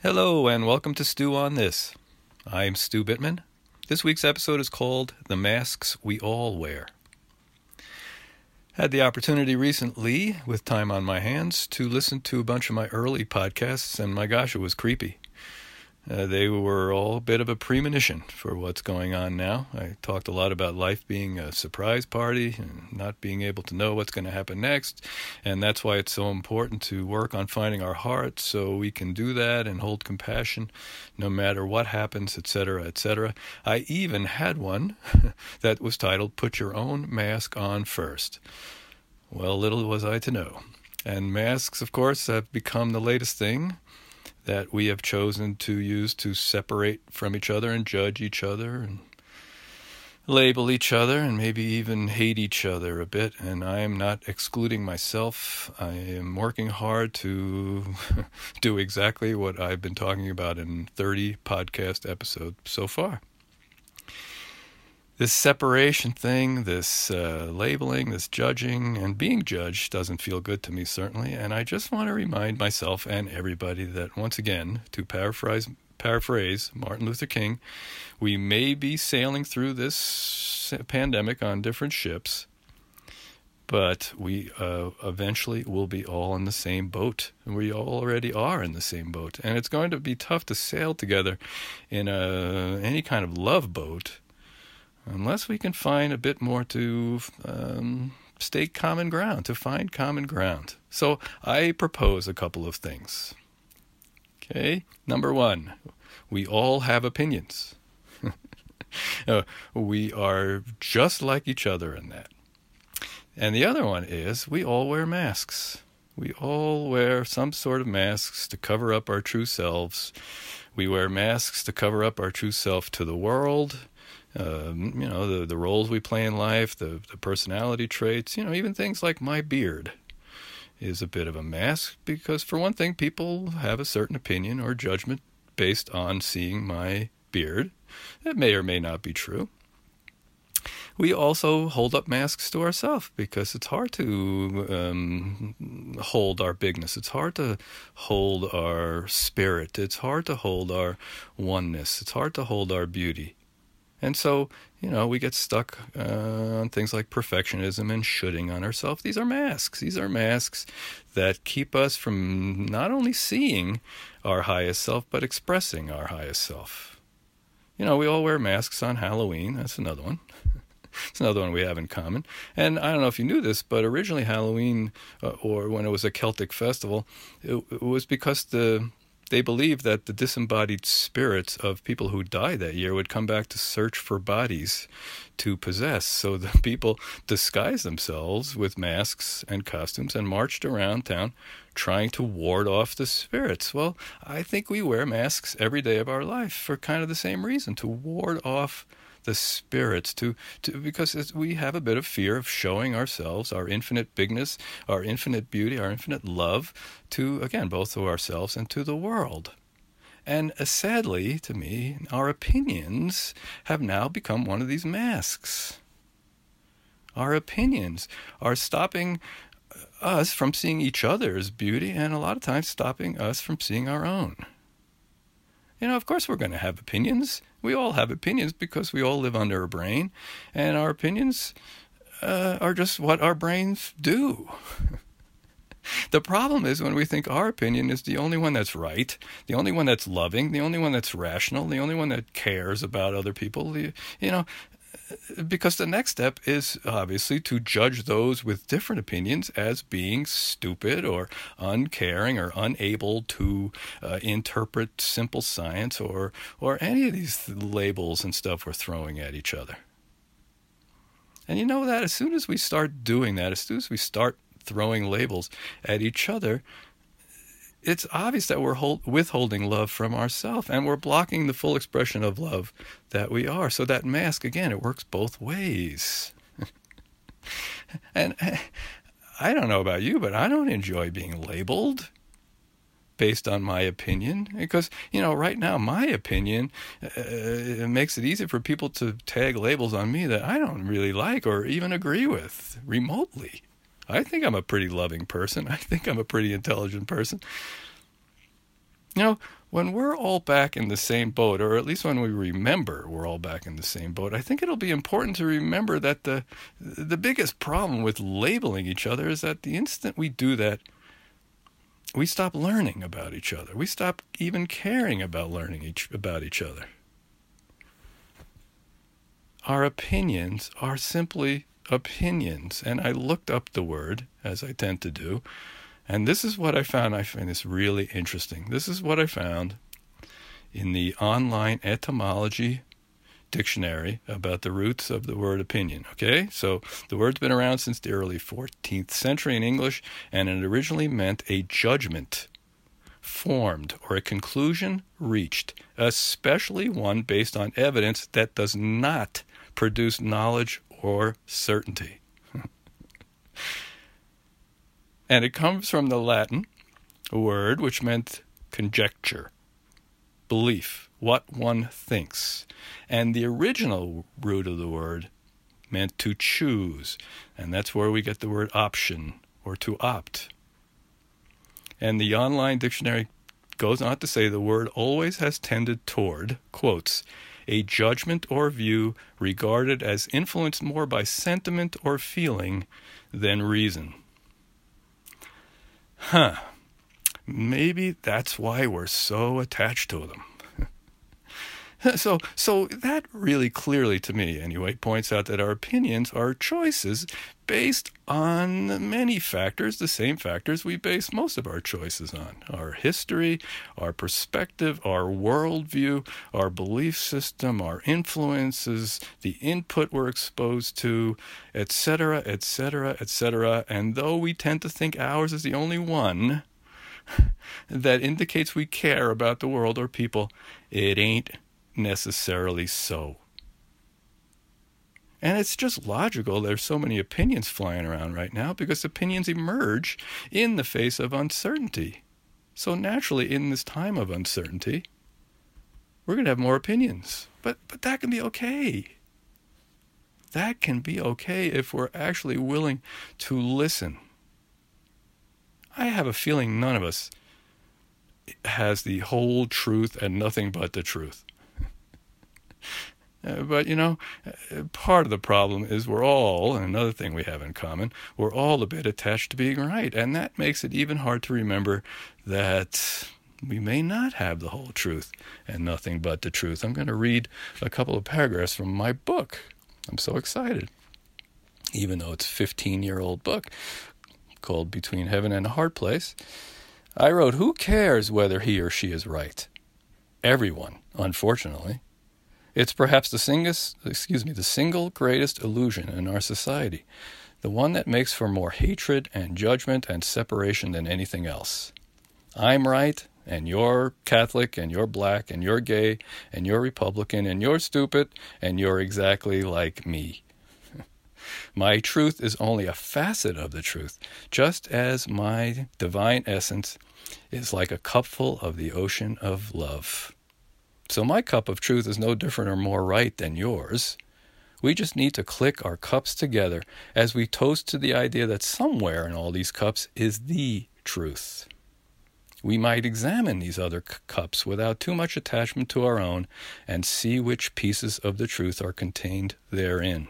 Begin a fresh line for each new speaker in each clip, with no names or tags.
Hello, and welcome to Stew on This. I'm Stu Bittman. This week's episode is called The Masks We All Wear. Had the opportunity recently, with time on my hands, to listen to a bunch of my early podcasts, and my gosh, it was creepy. Uh, they were all a bit of a premonition for what's going on now. I talked a lot about life being a surprise party and not being able to know what's going to happen next. And that's why it's so important to work on finding our heart so we can do that and hold compassion no matter what happens, etc., etc. I even had one that was titled Put Your Own Mask On First. Well, little was I to know. And masks, of course, have become the latest thing that we have chosen to use to separate from each other and judge each other and label each other and maybe even hate each other a bit. And I am not excluding myself. I am working hard to do exactly what I've been talking about in 30 podcast episodes so far this separation thing, this uh, labeling, this judging, and being judged doesn't feel good to me, certainly. And I just want to remind myself and everybody that, once again, to paraphrase, paraphrase Martin Luther King, we may be sailing through this pandemic on different ships, but we uh, eventually will be all in the same boat. And we already are in the same boat. And it's going to be tough to sail together in a, any kind of love boat unless we can find a bit more to um, stake common ground, to find common ground. So I propose a couple of things. Okay, number one, we all have opinions. uh, we are just like each other in that. And the other one is we all wear masks. We all wear some sort of masks to cover up our true selves. We wear masks to cover up our true self to the world um, you know, the, the roles we play in life, the, the personality traits, you know, even things like my beard is a bit of a mask because, for one thing, people have a certain opinion or judgment based on seeing my beard. That may or may not be true. We also hold up masks to ourselves because it's hard to um, hold our bigness. It's hard to hold our spirit. It's hard to hold our oneness. It's hard to hold our beauty. And so, you know, we get stuck uh, on things like perfectionism and shooting on ourselves. These are masks. These are masks that keep us from not only seeing our highest self, but expressing our highest self. You know, we all wear masks on Halloween. That's another one. it's another one we have in common. And I don't know if you knew this, but originally Halloween, uh, or when it was a Celtic festival, it, it was because the they believed that the disembodied spirits of people who died that year would come back to search for bodies to possess. So the people disguised themselves with masks and costumes and marched around town trying to ward off the spirits. Well, I think we wear masks every day of our life for kind of the same reason to ward off the spirits to, to because we have a bit of fear of showing ourselves our infinite bigness our infinite beauty our infinite love to again both to ourselves and to the world. And uh, sadly to me our opinions have now become one of these masks. Our opinions are stopping uh, us from seeing each other's beauty and a lot of times stopping us from seeing our own you know, of course we're going to have opinions. We all have opinions because we all live under a brain, and our opinions uh, are just what our brains do. the problem is when we think our opinion is the only one that's right, the only one that's loving, the only one that's rational, the only one that cares about other people. You know, because the next step is obviously to judge those with different opinions as being stupid or uncaring or unable to uh, interpret simple science or or any of these labels and stuff we're throwing at each other. And you know that as soon as we start doing that, as soon as we start throwing labels at each other, it's obvious that we're hold, withholding love from ourselves and we're blocking the full expression of love that we are. So that mask, again, it works both ways. and I don't know about you, but I don't enjoy being labeled based on my opinion because you know right now my opinion uh, it makes it easy for people to tag labels on me that I don't really like or even agree with remotely I think I'm a pretty loving person. I think I'm a pretty intelligent person. You know, when we're all back in the same boat, or at least when we remember we're all back in the same boat, I think it'll be important to remember that the the biggest problem with labeling each other is that the instant we do that, we stop learning about each other. We stop even caring about learning each about each other. Our opinions are simply opinions, and I looked up the word as I tend to do and this is what I found. I find this really interesting. This is what I found in the online etymology dictionary about the roots of the word opinion. Okay, so the word's been around since the early 14th century in English, and it originally meant a judgment formed or a conclusion reached, especially one based on evidence that does not produce knowledge or certainty. And it comes from the Latin word which meant conjecture, belief, what one thinks. And the original root of the word meant to choose. And that's where we get the word option or to opt. And the online dictionary goes on to say the word always has tended toward, quotes, a judgment or view regarded as influenced more by sentiment or feeling than reason huh, maybe that's why we're so attached to them. so so that really clearly to me anyway points out that our opinions are choices based on many factors the same factors we base most of our choices on. Our history our perspective our worldview our belief system our influences the input we're exposed to etc etc etc and though we tend to think ours is the only one that indicates we care about the world or people it ain't necessarily so. And it's just logical there's so many opinions flying around right now because opinions emerge in the face of uncertainty. So naturally in this time of uncertainty, we're going to have more opinions. But but that can be okay. That can be okay if we're actually willing to listen. I have a feeling none of us has the whole truth and nothing but the truth. Uh, but you know, uh, part of the problem is we're all, another thing we have in common, we're all a bit attached to being right. And that makes it even hard to remember that we may not have the whole truth and nothing but the truth. I'm going to read a couple of paragraphs from my book. I'm so excited. Even though it's a 15 year old book called Between Heaven and a Hard Place, I wrote, Who cares whether he or she is right? Everyone, unfortunately. It's perhaps the singest, excuse me, the single greatest illusion in our society, the one that makes for more hatred and judgment and separation than anything else. I'm right, and you're Catholic, and you're black, and you're gay, and you're Republican, and you're stupid, and you're exactly like me. my truth is only a facet of the truth, just as my divine essence is like a cupful of the ocean of love. So my cup of truth is no different or more right than yours. We just need to click our cups together as we toast to the idea that somewhere in all these cups is the truth. We might examine these other c- cups without too much attachment to our own and see which pieces of the truth are contained therein.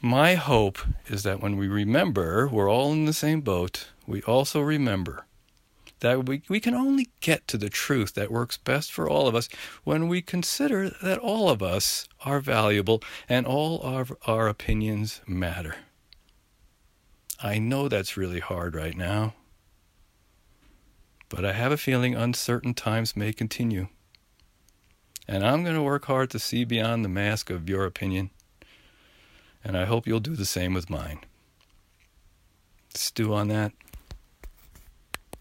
My hope is that when we remember we're all in the same boat, we also remember that we, we can only get to the truth that works best for all of us when we consider that all of us are valuable and all of our opinions matter. I know that's really hard right now, but I have a feeling uncertain times may continue. And I'm going to work hard to see beyond the mask of your opinion, and I hope you'll do the same with mine. Stew on that.